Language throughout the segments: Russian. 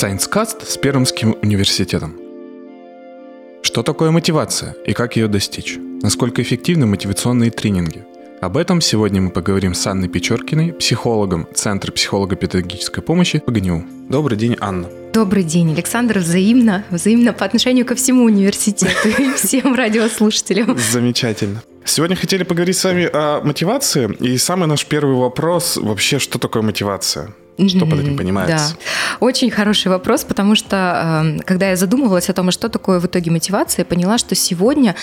ScienceCast с Пермским университетом. Что такое мотивация и как ее достичь? Насколько эффективны мотивационные тренинги? Об этом сегодня мы поговорим с Анной Печоркиной, психологом Центра психолого-педагогической помощи ПГНИУ. Добрый день, Анна. Добрый день, Александр. Взаимно, взаимно по отношению ко всему университету и всем радиослушателям. Замечательно. Сегодня хотели поговорить с вами о мотивации. И самый наш первый вопрос вообще, что такое мотивация? Что под этим понимается? Да, очень хороший вопрос, потому что э, когда я задумывалась о том, что такое в итоге мотивация, я поняла, что сегодня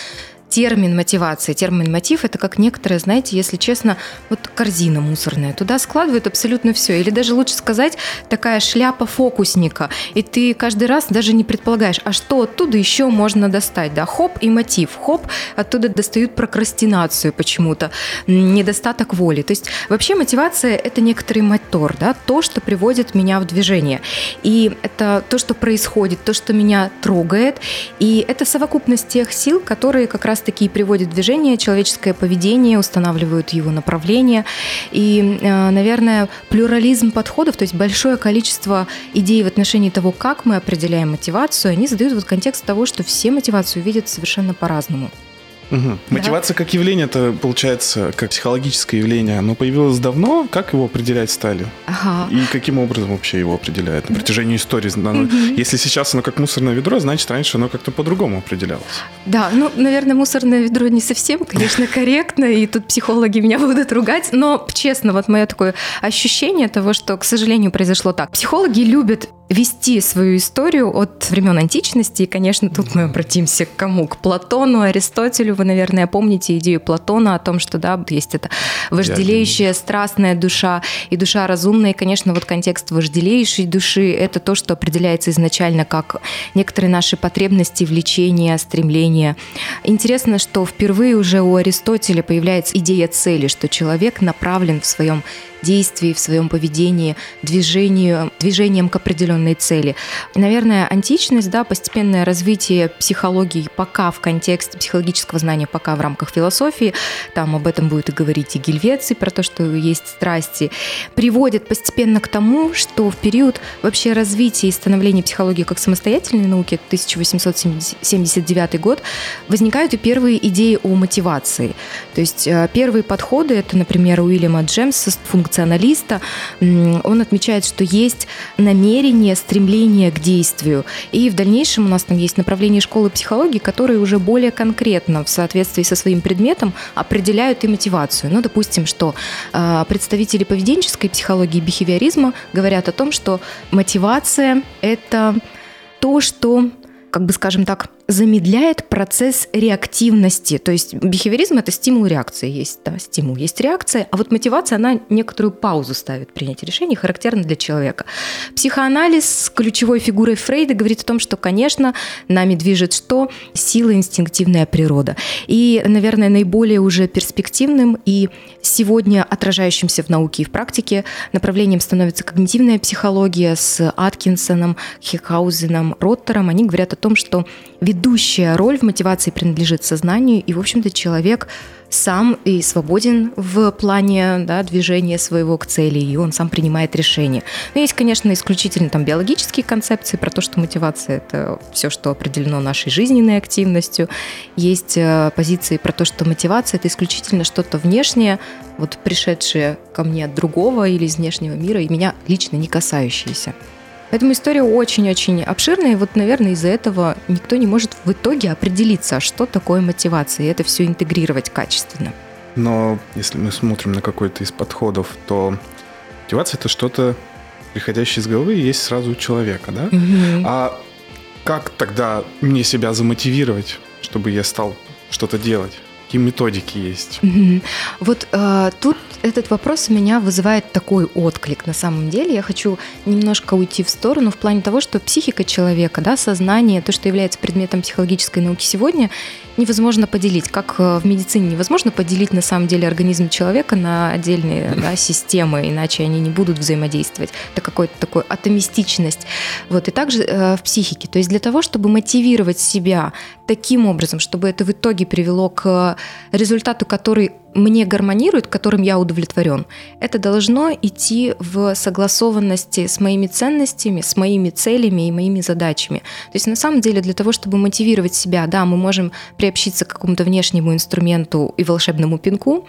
термин мотивации. Термин мотив это как некоторые, знаете, если честно, вот корзина мусорная. Туда складывают абсолютно все. Или даже лучше сказать, такая шляпа фокусника. И ты каждый раз даже не предполагаешь, а что оттуда еще можно достать. Да, хоп и мотив. Хоп, оттуда достают прокрастинацию почему-то, недостаток воли. То есть вообще мотивация это некоторый мотор, да, то, что приводит меня в движение. И это то, что происходит, то, что меня трогает. И это совокупность тех сил, которые как раз раз-таки и приводят в движение человеческое поведение, устанавливают его направление. И, э, наверное, плюрализм подходов, то есть большое количество идей в отношении того, как мы определяем мотивацию, они задают вот контекст того, что все мотивацию видят совершенно по-разному. Угу. Мотивация да? как явление, это получается как психологическое явление, оно появилось давно, как его определять стали? Ага. И каким образом вообще его определяют на протяжении истории? Оно, угу. Если сейчас оно как мусорное ведро, значит раньше оно как-то по-другому определялось. Да, ну, наверное, мусорное ведро не совсем, конечно, корректно, и тут психологи меня будут ругать, но честно, вот мое такое ощущение того, что, к сожалению, произошло так. Психологи любят вести свою историю от времен античности. И, конечно, тут мы обратимся к кому? К Платону, Аристотелю. Вы, наверное, помните идею Платона о том, что да, есть эта вожделеющая, страстная душа и душа разумная. И, конечно, вот контекст вожделеющей души – это то, что определяется изначально как некоторые наши потребности, влечения, стремления. Интересно, что впервые уже у Аристотеля появляется идея цели, что человек направлен в своем действии, в своем поведении, движению, движением к определенной цели. И, наверное, античность, да, постепенное развитие психологии пока в контексте психологического знания, пока в рамках философии, там об этом будет и говорить и Гильвеций, про то, что есть страсти, приводит постепенно к тому, что в период вообще развития и становления психологии как самостоятельной науки, 1879 год, возникают и первые идеи о мотивации. То есть э, первые подходы, это, например, Уильяма Джемса, функционалиста, он отмечает, что есть намерение, стремление к действию. И в дальнейшем у нас там есть направление школы психологии, которые уже более конкретно в соответствии со своим предметом определяют и мотивацию. Ну, допустим, что а, представители поведенческой психологии и бихевиоризма говорят о том, что мотивация – это то, что, как бы скажем так, замедляет процесс реактивности. То есть бихевиоризм – это стимул реакции. Есть да, стимул, есть реакция. А вот мотивация, она некоторую паузу ставит принятие решений, характерно для человека. Психоанализ с ключевой фигурой Фрейда говорит о том, что, конечно, нами движет что? Сила, инстинктивная природа. И, наверное, наиболее уже перспективным и сегодня отражающимся в науке и в практике направлением становится когнитивная психология с Аткинсоном, Хекаузеном, Роттером. Они говорят о том, что ведущая роль в мотивации принадлежит сознанию, и, в общем-то, человек сам и свободен в плане да, движения своего к цели, и он сам принимает решения. Но есть, конечно, исключительно там биологические концепции про то, что мотивация – это все, что определено нашей жизненной активностью. Есть э, позиции про то, что мотивация – это исключительно что-то внешнее, вот пришедшее ко мне от другого или из внешнего мира, и меня лично не касающееся. Поэтому история очень-очень обширная, и вот, наверное, из-за этого никто не может в итоге определиться, что такое мотивация, и это все интегрировать качественно. Но если мы смотрим на какой-то из подходов, то мотивация – это что-то, приходящее из головы, и есть сразу у человека, да? Угу. А как тогда мне себя замотивировать, чтобы я стал что-то делать? Какие методики есть? Угу. Вот э, тут этот вопрос у меня вызывает такой отклик на самом деле. Я хочу немножко уйти в сторону в плане того, что психика человека, да, сознание, то, что является предметом психологической науки сегодня, невозможно поделить. Как э, в медицине невозможно поделить на самом деле организм человека на отдельные да, системы, иначе они не будут взаимодействовать. Это какой-то такой атомистичность. Вот. И также э, в психике. То есть для того, чтобы мотивировать себя таким образом, чтобы это в итоге привело к результату, который мне гармонирует, которым я удовлетворен, это должно идти в согласованности с моими ценностями, с моими целями и моими задачами. То есть на самом деле для того, чтобы мотивировать себя, да, мы можем приобщиться к какому-то внешнему инструменту и волшебному пинку,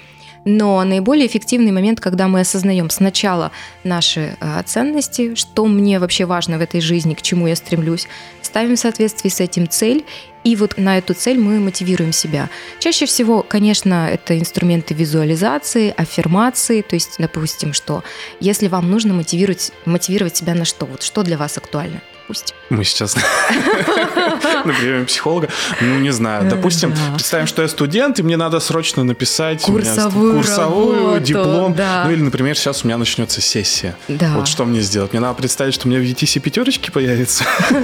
но наиболее эффективный момент, когда мы осознаем сначала наши э, ценности, что мне вообще важно в этой жизни, к чему я стремлюсь, ставим в соответствии с этим цель, и вот на эту цель мы мотивируем себя. Чаще всего, конечно, это инструменты визуализации, аффирмации, то есть, допустим, что если вам нужно мотивировать, мотивировать себя на что, вот что для вас актуально – допустим. Мы сейчас на приеме психолога. Ну, не знаю. Допустим, представим, что я студент, и мне надо срочно написать курсовую, диплом. Ну, или, например, сейчас у меня начнется сессия. Вот что мне сделать? Мне надо представить, что у меня в ETC пятерочки появится.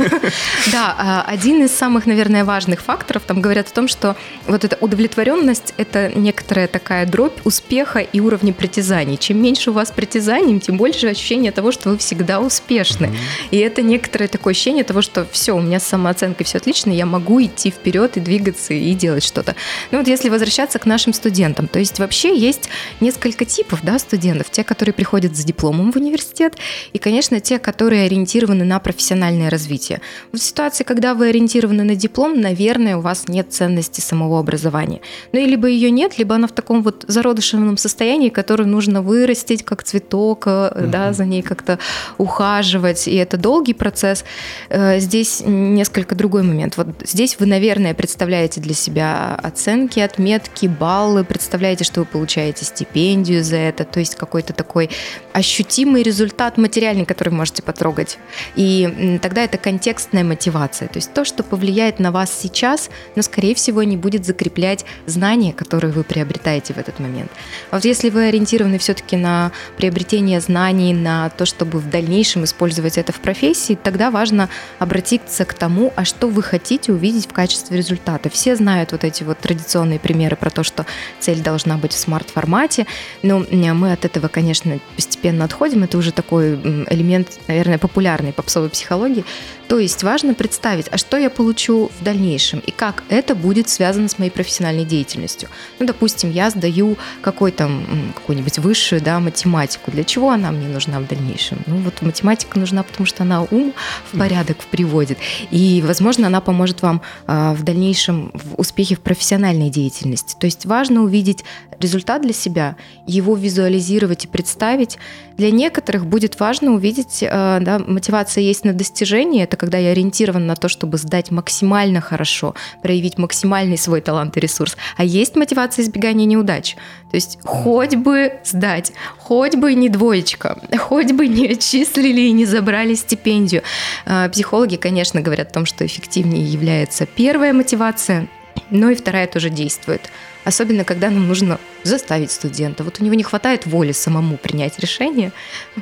Да, а, один из самых, наверное, важных факторов, там говорят о том, что вот эта удовлетворенность – это некоторая такая дробь успеха и уровня притязаний. Чем меньше у вас притязаний, тем больше ощущение того, что вы всегда успешны. И это некоторая такое ощущение того, что все, у меня с самооценкой все отлично, я могу идти вперед и двигаться и делать что-то. Ну вот если возвращаться к нашим студентам, то есть вообще есть несколько типов да, студентов. Те, которые приходят за дипломом в университет, и, конечно, те, которые ориентированы на профессиональное развитие. В ситуации, когда вы ориентированы на диплом, наверное, у вас нет ценности самого образования. Ну и либо ее нет, либо она в таком вот зародышевном состоянии, которое нужно вырастить как цветок, mm-hmm. да, за ней как-то ухаживать. И это долгий процесс. Э, здесь несколько другой момент. Вот здесь вы, наверное, представляете для себя оценки, отметки, баллы, представляете, что вы получаете стипендию за это, то есть какой-то такой ощутимый результат материальный, который вы можете потрогать. И тогда это контекстная мотивация, то есть то, что повлияет на вас сейчас, но, скорее всего, не будет закреплять знания, которые вы приобретаете в этот момент. А вот если вы ориентированы все-таки на приобретение знаний, на то, чтобы в дальнейшем использовать это в профессии, тогда важно обратиться к тому, а что вы хотите увидеть в качестве результата. Все знают вот эти вот традиционные примеры про то, что цель должна быть в смарт-формате, но мы от этого, конечно, постепенно отходим. Это уже такой элемент, наверное, популярной попсовой психологии. То есть важно представить, а что я получу в дальнейшем и как это будет связано с моей профессиональной деятельностью. Ну, допустим, я сдаю какой-то какую-нибудь высшую да, математику. Для чего она мне нужна в дальнейшем? Ну, вот математика нужна, потому что она ум в порядок приводит. И, возможно, она поможет вам а, в дальнейшем в успехе в профессиональной деятельности. То есть важно увидеть результат для себя, его визуализировать и представить. Для некоторых будет важно увидеть, а, да, мотивация есть на достижение, это когда я ориентирован на то, чтобы сдать максимально хорошо, проявить максимальный свой талант и ресурс. А есть мотивация избегания неудач. То есть хоть бы сдать, хоть бы не двоечка, хоть бы не отчислили и не забрали стипендию. А, психологи, конечно, говорят о том, что эффективнее является первая мотивация, но и вторая тоже действует. Особенно, когда нам нужно заставить студента. Вот у него не хватает воли самому принять решение.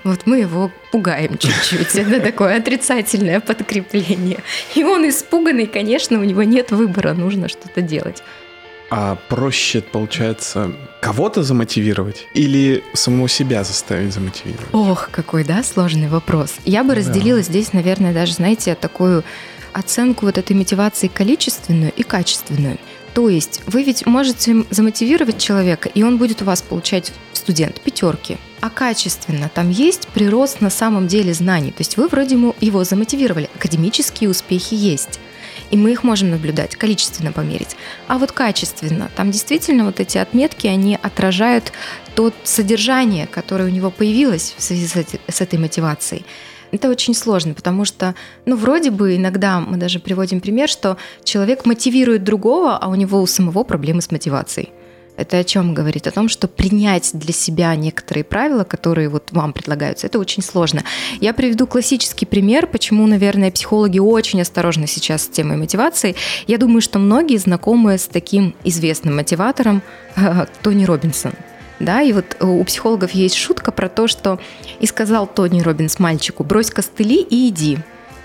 Вот мы его пугаем чуть-чуть. Это такое отрицательное подкрепление. И он испуганный, конечно, у него нет выбора, нужно что-то делать. А проще, получается, кого-то замотивировать или самого себя заставить замотивировать? Ох, какой, да, сложный вопрос. Я бы да. разделила здесь, наверное, даже, знаете, такую оценку вот этой мотивации количественную и качественную. То есть вы ведь можете замотивировать человека, и он будет у вас получать студент пятерки. А качественно там есть прирост на самом деле знаний. То есть вы вроде ему его замотивировали, академические успехи есть и мы их можем наблюдать, количественно померить. А вот качественно, там действительно вот эти отметки, они отражают то содержание, которое у него появилось в связи с этой мотивацией. Это очень сложно, потому что, ну, вроде бы иногда мы даже приводим пример, что человек мотивирует другого, а у него у самого проблемы с мотивацией. Это о чем говорит? О том, что принять для себя некоторые правила, которые вот вам предлагаются, это очень сложно. Я приведу классический пример, почему, наверное, психологи очень осторожны сейчас с темой мотивации. Я думаю, что многие знакомы с таким известным мотиватором э, Тони Робинсон. Да, и вот у психологов есть шутка про то, что и сказал Тони Робинс мальчику, брось костыли и иди.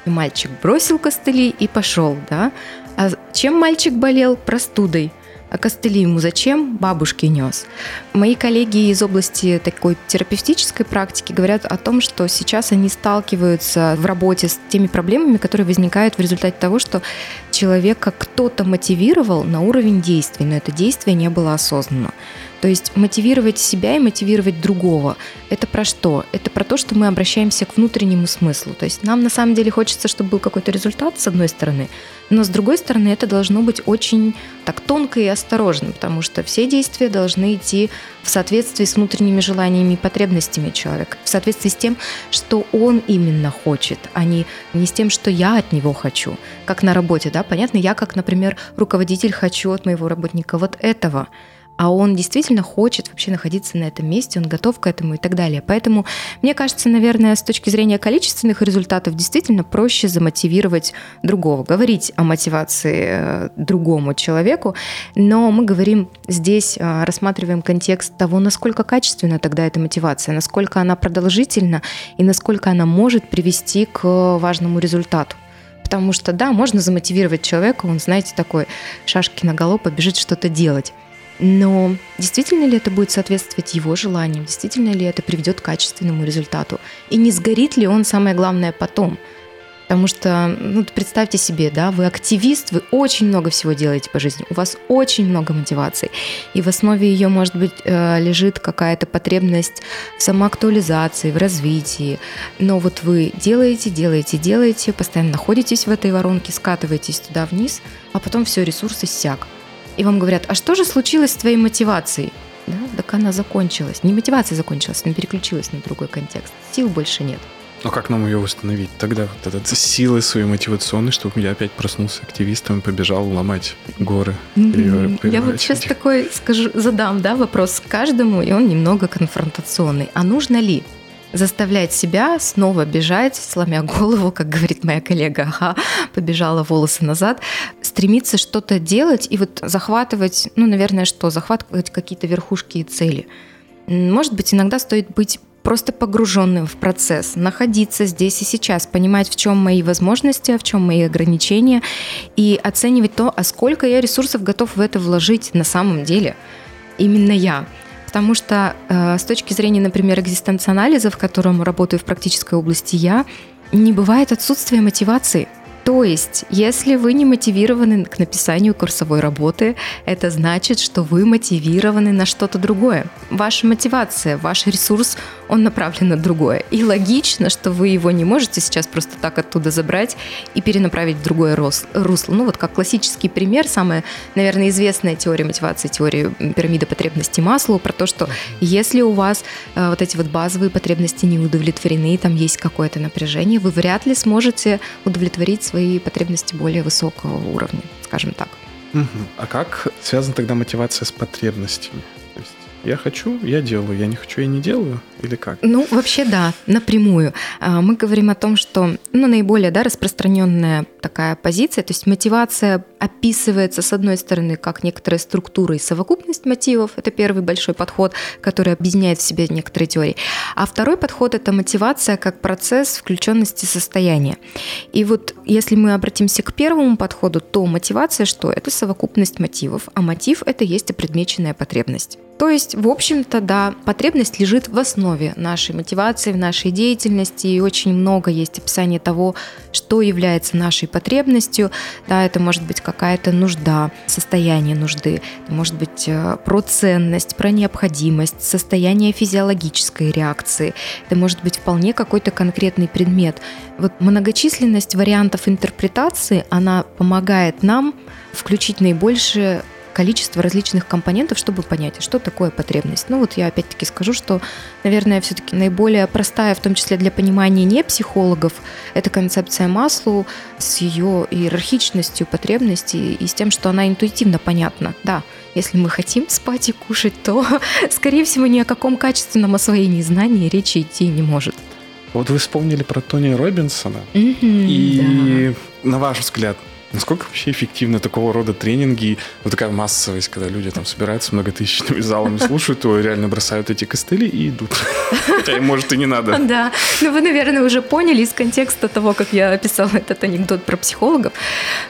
И мальчик бросил костыли и пошел, да. А чем мальчик болел? Простудой. А костыли ему зачем? Бабушке нес. Мои коллеги из области такой терапевтической практики говорят о том, что сейчас они сталкиваются в работе с теми проблемами, которые возникают в результате того, что человека кто-то мотивировал на уровень действий, но это действие не было осознанно. То есть мотивировать себя и мотивировать другого – это про что? Это про то, что мы обращаемся к внутреннему смыслу. То есть нам на самом деле хочется, чтобы был какой-то результат с одной стороны, но с другой стороны это должно быть очень так тонко и осторожно, потому что все действия должны идти в соответствии с внутренними желаниями и потребностями человека, в соответствии с тем, что он именно хочет, а не, не с тем, что я от него хочу. Как на работе, да, понятно, я как, например, руководитель хочу от моего работника вот этого – а он действительно хочет вообще находиться на этом месте, он готов к этому и так далее. Поэтому, мне кажется, наверное, с точки зрения количественных результатов действительно проще замотивировать другого, говорить о мотивации э, другому человеку, но мы говорим здесь, э, рассматриваем контекст того, насколько качественна тогда эта мотивация, насколько она продолжительна и насколько она может привести к важному результату. Потому что, да, можно замотивировать человека, он, знаете, такой шашки на голову побежит что-то делать. Но действительно ли это будет соответствовать его желаниям? Действительно ли это приведет к качественному результату? И не сгорит ли он, самое главное, потом? Потому что, ну, представьте себе, да, вы активист, вы очень много всего делаете по жизни, у вас очень много мотиваций, и в основе ее, может быть, э, лежит какая-то потребность в самоактуализации, в развитии. Но вот вы делаете, делаете, делаете, постоянно находитесь в этой воронке, скатываетесь туда вниз, а потом все, ресурс иссяк и вам говорят, а что же случилось с твоей мотивацией? Да, так она закончилась. Не мотивация закончилась, она переключилась на другой контекст. Сил больше нет. Но как нам ее восстановить? Тогда вот этот силы свои мотивационные, чтобы я опять проснулся активистом и побежал ломать горы. Mm-hmm. Я вот сейчас такой скажу, задам да, вопрос каждому, и он немного конфронтационный. А нужно ли заставлять себя снова бежать, сломя голову, как говорит моя коллега, ага, побежала волосы назад, стремиться что-то делать и вот захватывать, ну, наверное, что, захватывать какие-то верхушки и цели. Может быть, иногда стоит быть просто погруженным в процесс, находиться здесь и сейчас, понимать, в чем мои возможности, в чем мои ограничения, и оценивать то, а сколько я ресурсов готов в это вложить на самом деле. Именно я. Потому что э, с точки зрения, например, экзистенционализа, в котором работаю в практической области я, не бывает отсутствия мотивации. То есть, если вы не мотивированы к написанию курсовой работы, это значит, что вы мотивированы на что-то другое. Ваша мотивация, ваш ресурс, он направлен на другое. И логично, что вы его не можете сейчас просто так оттуда забрать и перенаправить в другое русло. Ну вот как классический пример, самая, наверное, известная теория мотивации, теория пирамиды потребностей Маслоу, про то, что если у вас э, вот эти вот базовые потребности не удовлетворены, там есть какое-то напряжение, вы вряд ли сможете удовлетворить свои потребности более высокого уровня, скажем так. А как связана тогда мотивация с потребностями? Я хочу, я делаю, я не хочу, я не делаю, или как? Ну, вообще да, напрямую. А, мы говорим о том, что ну, наиболее да, распространенная такая позиция, то есть мотивация описывается, с одной стороны, как некоторая структура и совокупность мотивов, это первый большой подход, который объединяет в себе некоторые теории. А второй подход – это мотивация как процесс включенности состояния. И вот если мы обратимся к первому подходу, то мотивация что? Это совокупность мотивов, а мотив – это есть опредмеченная потребность. То есть, в общем-то, да, потребность лежит в основе нашей мотивации, в нашей деятельности, и очень много есть описания того, что является нашей потребностью. Да, это может быть какая-то нужда, состояние нужды, может быть э, про ценность, про необходимость, состояние физиологической реакции, это может быть вполне какой-то конкретный предмет. Вот многочисленность вариантов интерпретации, она помогает нам включить наибольшее количество различных компонентов, чтобы понять, а что такое потребность. Ну вот я опять-таки скажу, что, наверное, все-таки наиболее простая, в том числе для понимания не психологов, это концепция Маслоу с ее иерархичностью потребностей и с тем, что она интуитивно понятна. Да, если мы хотим спать и кушать, то, скорее всего, ни о каком качественном освоении знаний речи идти не может. Вот вы вспомнили про Тони Робинсона. Mm-hmm, и, да. на ваш взгляд, Насколько вообще эффективны такого рода тренинги, вот такая массовость, когда люди там собираются многотысячными залами, слушают его, реально бросают эти костыли и идут. Хотя, может, и не надо. Да. Ну, вы, наверное, уже поняли из контекста того, как я описала этот анекдот про психологов,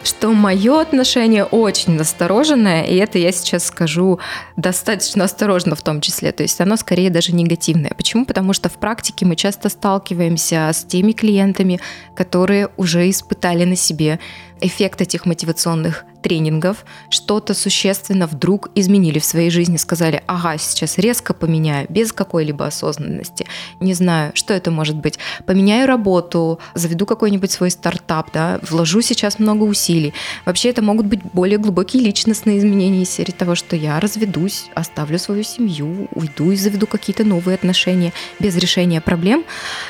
что мое отношение очень настороженное, и это я сейчас скажу достаточно осторожно в том числе. То есть оно скорее даже негативное. Почему? Потому что в практике мы часто сталкиваемся с теми клиентами, которые уже испытали на себе эффект этих мотивационных тренингов, что-то существенно вдруг изменили в своей жизни, сказали, ага, сейчас резко поменяю, без какой-либо осознанности. Не знаю, что это может быть. Поменяю работу, заведу какой-нибудь свой стартап, да, вложу сейчас много усилий. Вообще это могут быть более глубокие личностные изменения из серии того, что я разведусь, оставлю свою семью, уйду и заведу какие-то новые отношения без решения проблем.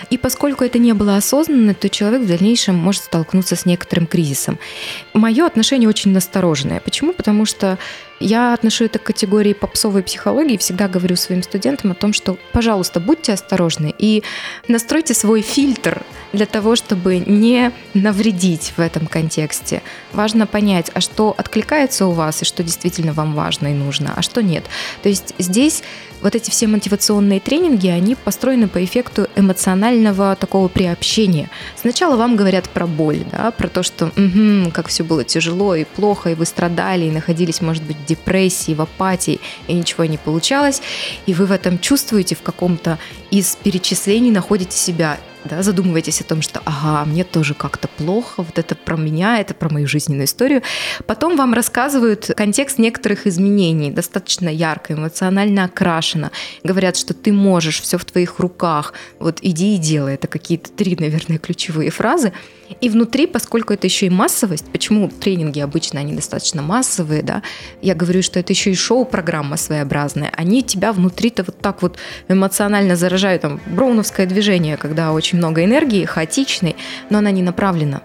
И поскольку это не было осознанно, то человек в дальнейшем может столкнуться с некоторым кризисом. Мое отношение очень настороженное. Почему? Потому что я отношу это к категории попсовой психологии и всегда говорю своим студентам о том, что, пожалуйста, будьте осторожны и настройте свой фильтр для того, чтобы не навредить в этом контексте. Важно понять, а что откликается у вас и что действительно вам важно и нужно, а что нет. То есть здесь вот эти все мотивационные тренинги, они построены по эффекту эмоционального такого приобщения. Сначала вам говорят про боль, да, про то, что угу, как все было тяжело и плохо, и вы страдали, и находились, может быть, депрессии, в апатии, и ничего не получалось, и вы в этом чувствуете в каком-то из перечислений находите себя да, задумываетесь о том, что ага, мне тоже как-то плохо, вот это про меня, это про мою жизненную историю. Потом вам рассказывают контекст некоторых изменений, достаточно ярко, эмоционально окрашено. Говорят, что ты можешь, все в твоих руках, вот иди и делай. Это какие-то три, наверное, ключевые фразы. И внутри, поскольку это еще и массовость, почему тренинги обычно они достаточно массовые, да, я говорю, что это еще и шоу-программа своеобразная, они тебя внутри-то вот так вот эмоционально заражают, там, броуновское движение, когда очень очень много энергии, хаотичной, но она не направлена.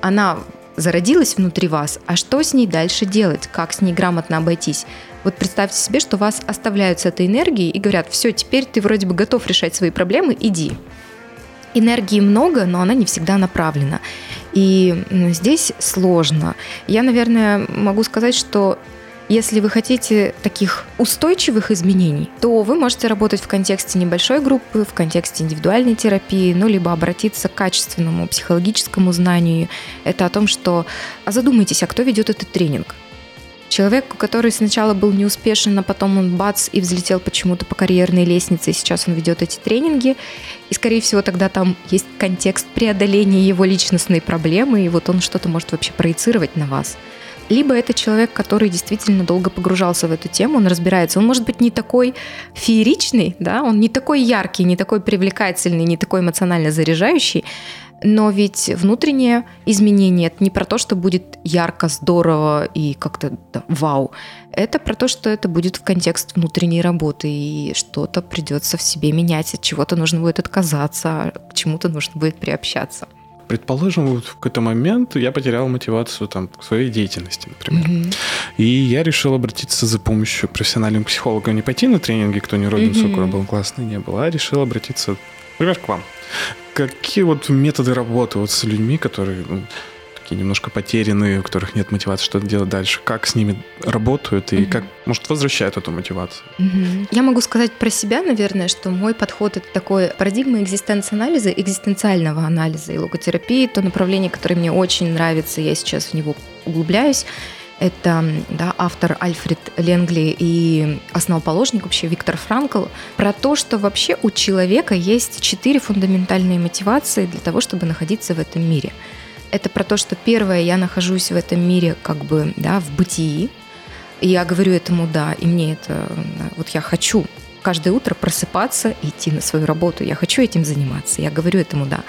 Она зародилась внутри вас, а что с ней дальше делать, как с ней грамотно обойтись. Вот представьте себе, что вас оставляют с этой энергией и говорят, все, теперь ты вроде бы готов решать свои проблемы, иди. Энергии много, но она не всегда направлена. И здесь сложно. Я, наверное, могу сказать, что если вы хотите таких устойчивых изменений, то вы можете работать в контексте небольшой группы, в контексте индивидуальной терапии, ну, либо обратиться к качественному психологическому знанию. Это о том, что а задумайтесь, а кто ведет этот тренинг? Человек, который сначала был неуспешен, а потом он бац и взлетел почему-то по карьерной лестнице, и сейчас он ведет эти тренинги. И, скорее всего, тогда там есть контекст преодоления его личностной проблемы, и вот он что-то может вообще проецировать на вас – либо это человек, который действительно долго погружался в эту тему, он разбирается. Он может быть не такой фееричный, да, он не такой яркий, не такой привлекательный, не такой эмоционально заряжающий, но ведь внутреннее изменение это не про то, что будет ярко, здорово и как-то да, вау. Это про то, что это будет в контекст внутренней работы, и что-то придется в себе менять, от чего-то нужно будет отказаться, а к чему-то нужно будет приобщаться. Предположим, вот в какой-то момент я потерял мотивацию там, к своей деятельности, например. Mm-hmm. И я решил обратиться за помощью к профессиональным психологам. Не пойти на тренинги, кто не родин mm-hmm. Сокура был классный, не был, а решил обратиться, например, к вам. Какие вот методы работы вот с людьми, которые ну, такие немножко потерянные, у которых нет мотивации что-то делать дальше, как с ними работают и угу. как, может, возвращают эту мотивацию? Угу. Я могу сказать про себя, наверное, что мой подход это такой парадигма экзистенц-анализа, экзистенциального анализа и логотерапии, то направление, которое мне очень нравится, я сейчас в него углубляюсь. Это да, автор Альфред Ленгли и основоположник вообще Виктор Франкл про то, что вообще у человека есть четыре фундаментальные мотивации для того, чтобы находиться в этом мире – это про то, что первое, я нахожусь в этом мире как бы, да, в бытии, и я говорю этому да, и мне это, вот я хочу каждое утро просыпаться и идти на свою работу. Я хочу этим заниматься. Я говорю этому да.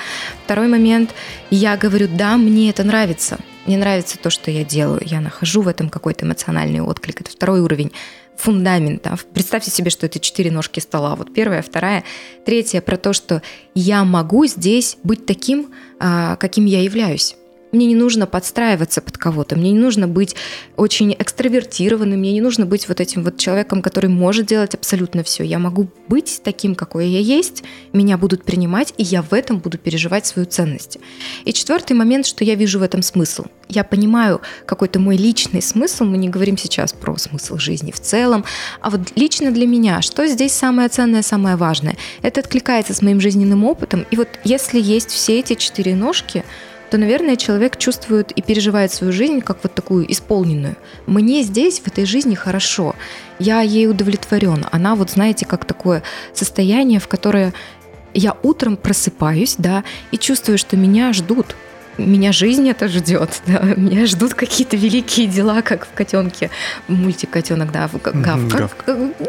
Второй момент, я говорю да, мне это нравится. Мне нравится то, что я делаю. Я нахожу в этом какой-то эмоциональный отклик. Это второй уровень фундамента. Представьте себе, что это четыре ножки стола. Вот первая, вторая, третья про то, что я могу здесь быть таким, каким я являюсь Мне не нужно подстраиваться под кого-то, мне не нужно быть очень экстравертированным, мне не нужно быть вот этим вот человеком, который может делать абсолютно все. Я могу быть таким, какой я есть, меня будут принимать, и я в этом буду переживать свою ценность. И четвертый момент, что я вижу в этом смысл. Я понимаю какой-то мой личный смысл, мы не говорим сейчас про смысл жизни в целом, а вот лично для меня, что здесь самое ценное, самое важное. Это откликается с моим жизненным опытом, и вот если есть все эти четыре ножки, то, наверное, человек чувствует и переживает свою жизнь как вот такую исполненную. Мне здесь, в этой жизни хорошо, я ей удовлетворен. Она вот, знаете, как такое состояние, в которое я утром просыпаюсь, да, и чувствую, что меня ждут, меня жизнь это ждет, да, меня ждут какие-то великие дела, как в котенке, мультик котенок, да, в гав, гав.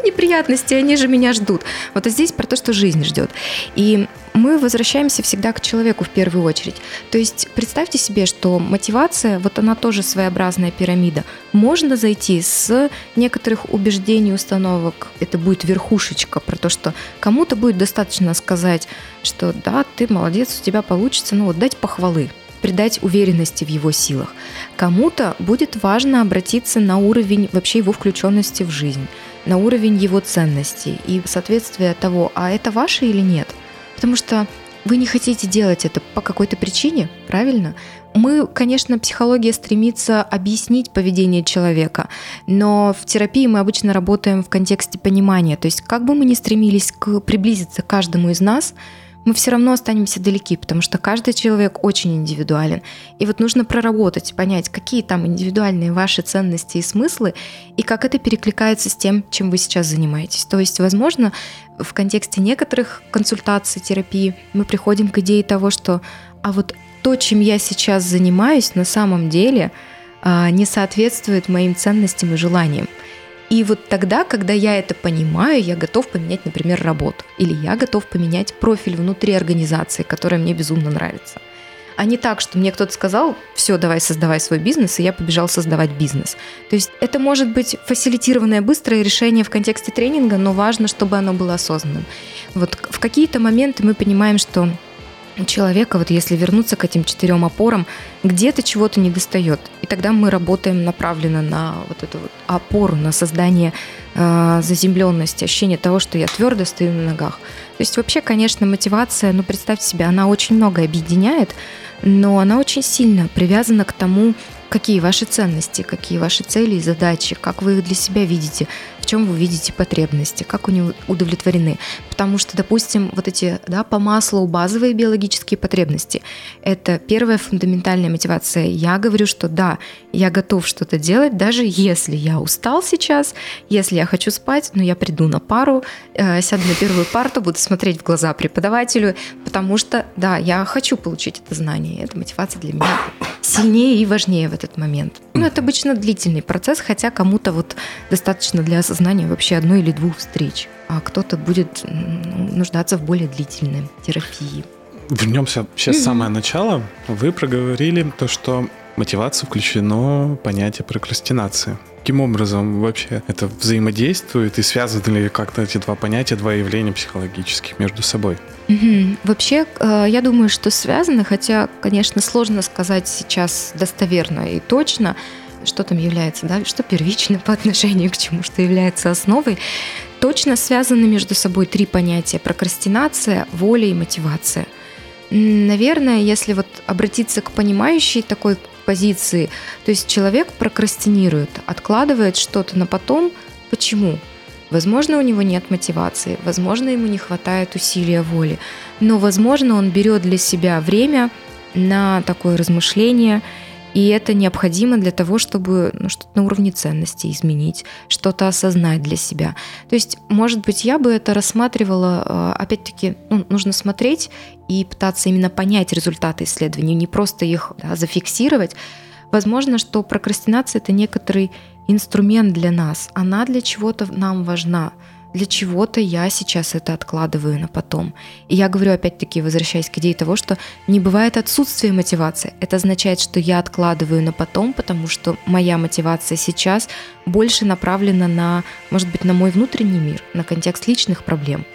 неприятности, они же меня ждут. Вот а здесь про то, что жизнь ждет. И мы возвращаемся всегда к человеку в первую очередь. То есть представьте себе, что мотивация, вот она тоже своеобразная пирамида. Можно зайти с некоторых убеждений, установок, это будет верхушечка, про то, что кому-то будет достаточно сказать, что да, ты молодец, у тебя получится, ну вот дать похвалы, придать уверенности в его силах. Кому-то будет важно обратиться на уровень вообще его включенности в жизнь, на уровень его ценностей и соответствие того, а это ваше или нет. Потому что вы не хотите делать это по какой-то причине, правильно? Мы, конечно, психология стремится объяснить поведение человека, но в терапии мы обычно работаем в контексте понимания. То есть как бы мы ни стремились к, приблизиться к каждому из нас, мы все равно останемся далеки, потому что каждый человек очень индивидуален. И вот нужно проработать, понять, какие там индивидуальные ваши ценности и смыслы, и как это перекликается с тем, чем вы сейчас занимаетесь. То есть, возможно, в контексте некоторых консультаций, терапии мы приходим к идее того, что а вот то, чем я сейчас занимаюсь, на самом деле а, не соответствует моим ценностям и желаниям. И вот тогда, когда я это понимаю, я готов поменять, например, работу. Или я готов поменять профиль внутри организации, которая мне безумно нравится. А не так, что мне кто-то сказал, все, давай создавай свой бизнес, и я побежал создавать бизнес. То есть это может быть фасилитированное быстрое решение в контексте тренинга, но важно, чтобы оно было осознанным. Вот в какие-то моменты мы понимаем, что человека, вот если вернуться к этим четырем опорам, где-то чего-то не достает. И тогда мы работаем направленно на вот эту вот опору, на создание э, заземленности, ощущение того, что я твердо стою на ногах. То есть вообще, конечно, мотивация, ну представьте себе, она очень много объединяет, но она очень сильно привязана к тому, какие ваши ценности, какие ваши цели и задачи, как вы их для себя видите, чем вы видите потребности, как они удовлетворены. Потому что, допустим, вот эти да, по маслу базовые биологические потребности – это первая фундаментальная мотивация. Я говорю, что да, я готов что-то делать, даже если я устал сейчас, если я хочу спать, но я приду на пару, э, сяду на первую парту, буду смотреть в глаза преподавателю, потому что, да, я хочу получить это знание. Это мотивация для меня сильнее и важнее в этот момент. Ну, это обычно длительный процесс, хотя кому-то вот достаточно для осознания вообще одной или двух встреч, а кто-то будет нуждаться в более длительной терапии. Вернемся сейчас в самое начало. Вы проговорили то, что мотивация включено понятие прокрастинации. Каким образом вообще это взаимодействует и связаны ли как-то эти два понятия, два явления психологических между собой? Угу. Вообще, э, я думаю, что связаны, хотя, конечно, сложно сказать сейчас достоверно и точно, что там является, да, что первично по отношению к чему, что является основой. Точно связаны между собой три понятия – прокрастинация, воля и мотивация. Наверное, если вот обратиться к понимающей такой позиции, то есть человек прокрастинирует, откладывает что-то на потом. Почему? Возможно, у него нет мотивации, возможно, ему не хватает усилия воли, но, возможно, он берет для себя время на такое размышление, и это необходимо для того, чтобы ну, что-то на уровне ценностей изменить, что-то осознать для себя. То есть, может быть, я бы это рассматривала, э, опять-таки, ну, нужно смотреть и пытаться именно понять результаты исследований, не просто их да, зафиксировать. Возможно, что прокрастинация это некоторый инструмент для нас, она для чего-то нам важна. Для чего-то я сейчас это откладываю на потом. И я говорю опять-таки, возвращаясь к идее того, что не бывает отсутствия мотивации. Это означает, что я откладываю на потом, потому что моя мотивация сейчас больше направлена на, может быть, на мой внутренний мир, на контекст личных проблем.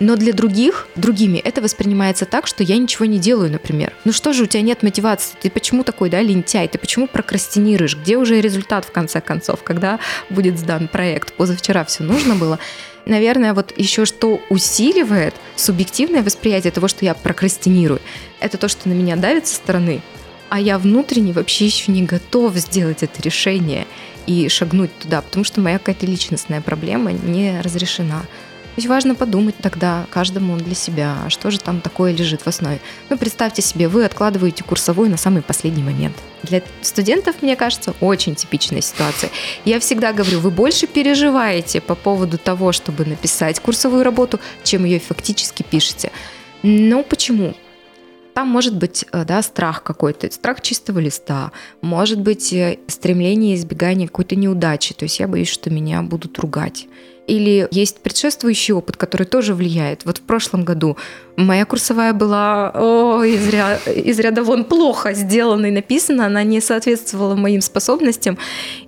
Но для других, другими это воспринимается так, что я ничего не делаю, например. Ну что же, у тебя нет мотивации, ты почему такой, да, лентяй, ты почему прокрастинируешь, где уже результат в конце концов, когда будет сдан проект, позавчера все нужно было. Наверное, вот еще что усиливает субъективное восприятие того, что я прокрастинирую, это то, что на меня давит со стороны, а я внутренне вообще еще не готов сделать это решение и шагнуть туда, потому что моя какая-то личностная проблема не разрешена. То важно подумать тогда каждому для себя, что же там такое лежит в основе. Ну, представьте себе, вы откладываете курсовую на самый последний момент. Для студентов, мне кажется, очень типичная ситуация. Я всегда говорю, вы больше переживаете по поводу того, чтобы написать курсовую работу, чем ее фактически пишете. Но почему? Там может быть э, да, страх какой-то, страх чистого листа, может быть э, стремление избегания какой-то неудачи, то есть я боюсь, что меня будут ругать. Или есть предшествующий опыт, который тоже влияет. Вот в прошлом году моя курсовая была о, из, ря... из ряда вон плохо сделана и написана, она не соответствовала моим способностям,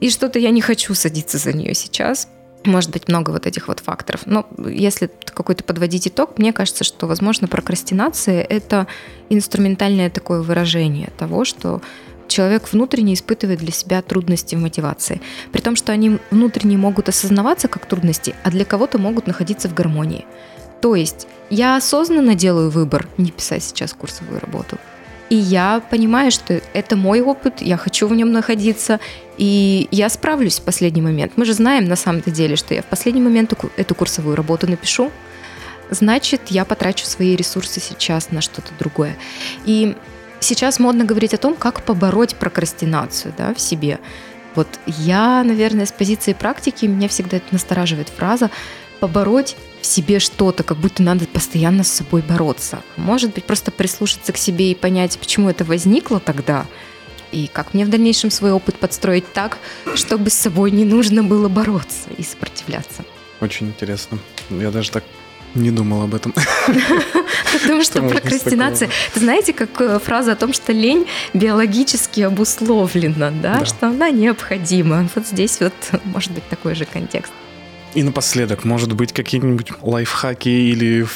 и что-то я не хочу садиться за нее сейчас. Может быть, много вот этих вот факторов. Но если какой-то подводить итог, мне кажется, что, возможно, прокрастинация – это инструментальное такое выражение того, что человек внутренне испытывает для себя трудности в мотивации. При том, что они внутренне могут осознаваться как трудности, а для кого-то могут находиться в гармонии. То есть я осознанно делаю выбор не писать сейчас курсовую работу. И я понимаю, что это мой опыт, я хочу в нем находиться, и я справлюсь в последний момент. Мы же знаем на самом-то деле, что я в последний момент эту курсовую работу напишу, значит, я потрачу свои ресурсы сейчас на что-то другое. И Сейчас модно говорить о том, как побороть прокрастинацию да, в себе. Вот я, наверное, с позиции практики, меня всегда это настораживает фраза побороть в себе что-то, как будто надо постоянно с собой бороться. Может быть, просто прислушаться к себе и понять, почему это возникло тогда, и как мне в дальнейшем свой опыт подстроить так, чтобы с собой не нужно было бороться и сопротивляться. Очень интересно. Я даже так не думал об этом. Потому что прокрастинация... Знаете, как э, фраза о том, что лень биологически обусловлена, да, что она необходима. Вот здесь вот может быть такой же контекст. И напоследок, может быть, какие-нибудь лайфхаки или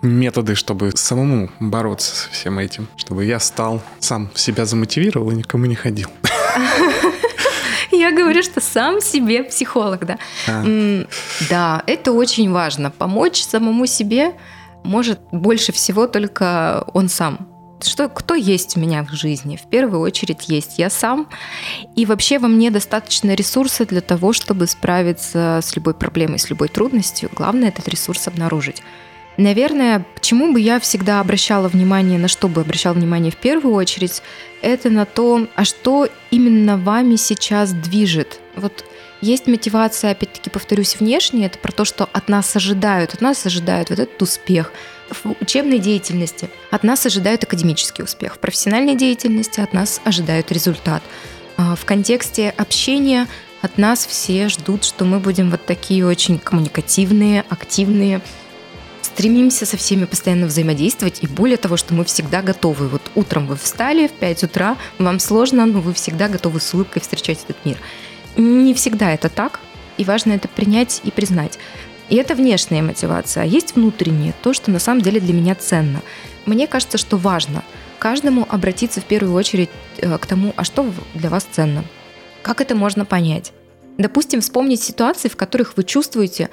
методы, чтобы самому бороться с всем этим, чтобы я стал сам себя замотивировал и никому не ходил. Я говорю, что сам себе психолог, да. А. Да, это очень важно. Помочь самому себе может больше всего только он сам. Что, кто есть у меня в жизни? В первую очередь есть я сам. И вообще во мне достаточно ресурса для того, чтобы справиться с любой проблемой, с любой трудностью. Главное этот ресурс обнаружить. Наверное, почему бы я всегда обращала внимание, на что бы обращала внимание в первую очередь, это на то, а что именно вами сейчас движет. Вот есть мотивация, опять-таки, повторюсь, внешняя, это про то, что от нас ожидают, от нас ожидают вот этот успех в учебной деятельности, от нас ожидают академический успех, в профессиональной деятельности от нас ожидают результат. А в контексте общения от нас все ждут, что мы будем вот такие очень коммуникативные, активные, стремимся со всеми постоянно взаимодействовать, и более того, что мы всегда готовы. Вот утром вы встали в 5 утра, вам сложно, но вы всегда готовы с улыбкой встречать этот мир. Не всегда это так, и важно это принять и признать. И это внешняя мотивация, а есть внутренняя, то, что на самом деле для меня ценно. Мне кажется, что важно каждому обратиться в первую очередь э, к тому, а что для вас ценно. Как это можно понять? Допустим, вспомнить ситуации, в которых вы чувствуете,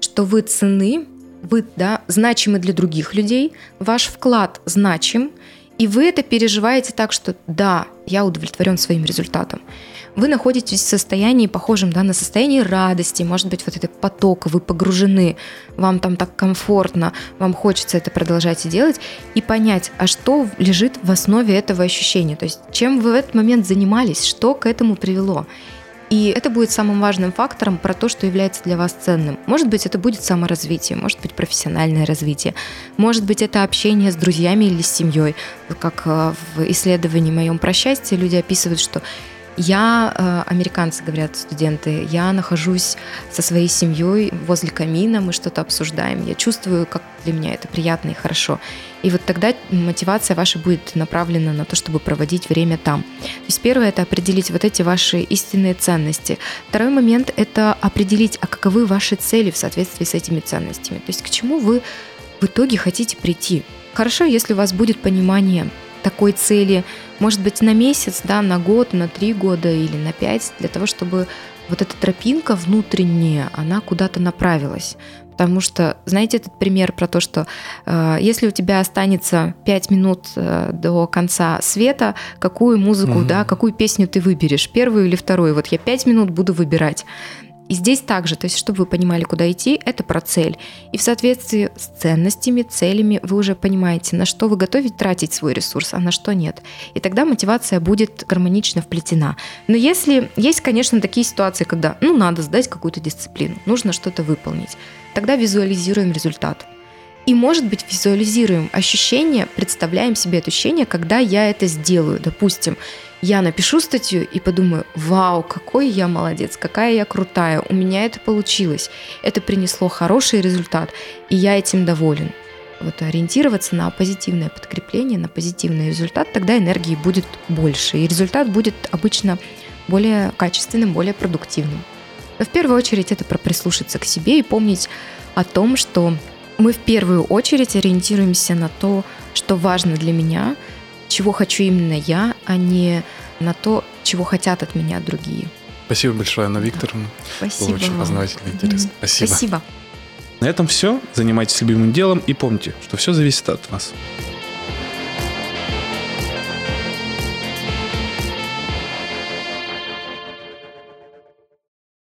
что вы цены вы да, значимы для других людей, ваш вклад значим, и вы это переживаете так, что да, я удовлетворен своим результатом. Вы находитесь в состоянии, похожем да, на состояние радости, может быть, вот этот поток, вы погружены, вам там так комфортно, вам хочется это продолжать и делать, и понять, а что лежит в основе этого ощущения, то есть чем вы в этот момент занимались, что к этому привело. И это будет самым важным фактором про то, что является для вас ценным. Может быть, это будет саморазвитие, может быть, профессиональное развитие, может быть, это общение с друзьями или с семьей. Как э, в исследовании моем про счастье люди описывают, что я, э, американцы говорят, студенты, я нахожусь со своей семьей возле камина, мы что-то обсуждаем, я чувствую, как для меня это приятно и хорошо. И вот тогда мотивация ваша будет направлена на то, чтобы проводить время там. То есть первое – это определить вот эти ваши истинные ценности. Второй момент – это определить, а каковы ваши цели в соответствии с этими ценностями. То есть к чему вы в итоге хотите прийти. Хорошо, если у вас будет понимание такой цели, может быть, на месяц, да, на год, на три года или на пять, для того, чтобы вот эта тропинка внутренняя, она куда-то направилась. Потому что, знаете, этот пример про то, что э, если у тебя останется 5 минут э, до конца света, какую музыку, угу. да, какую песню ты выберешь, первую или вторую? Вот я 5 минут буду выбирать. И здесь также, то есть, чтобы вы понимали, куда идти, это про цель. И в соответствии с ценностями, целями вы уже понимаете, на что вы готовы тратить свой ресурс, а на что нет. И тогда мотивация будет гармонично вплетена. Но если есть, конечно, такие ситуации, когда, ну, надо сдать какую-то дисциплину, нужно что-то выполнить, тогда визуализируем результат. И, может быть, визуализируем ощущение, представляем себе это ощущение, когда я это сделаю. Допустим, я напишу статью и подумаю, вау, какой я молодец, какая я крутая, у меня это получилось. Это принесло хороший результат, и я этим доволен. Вот ориентироваться на позитивное подкрепление, на позитивный результат, тогда энергии будет больше, и результат будет обычно более качественным, более продуктивным. Но в первую очередь это про прислушаться к себе и помнить о том, что мы в первую очередь ориентируемся на то, что важно для меня, чего хочу именно я, а не на то, чего хотят от меня другие. Спасибо большое, Анна Викторовна. Спасибо. Было очень вам. познавательно и интересно. Спасибо. Спасибо. На этом все. Занимайтесь любимым делом и помните, что все зависит от вас.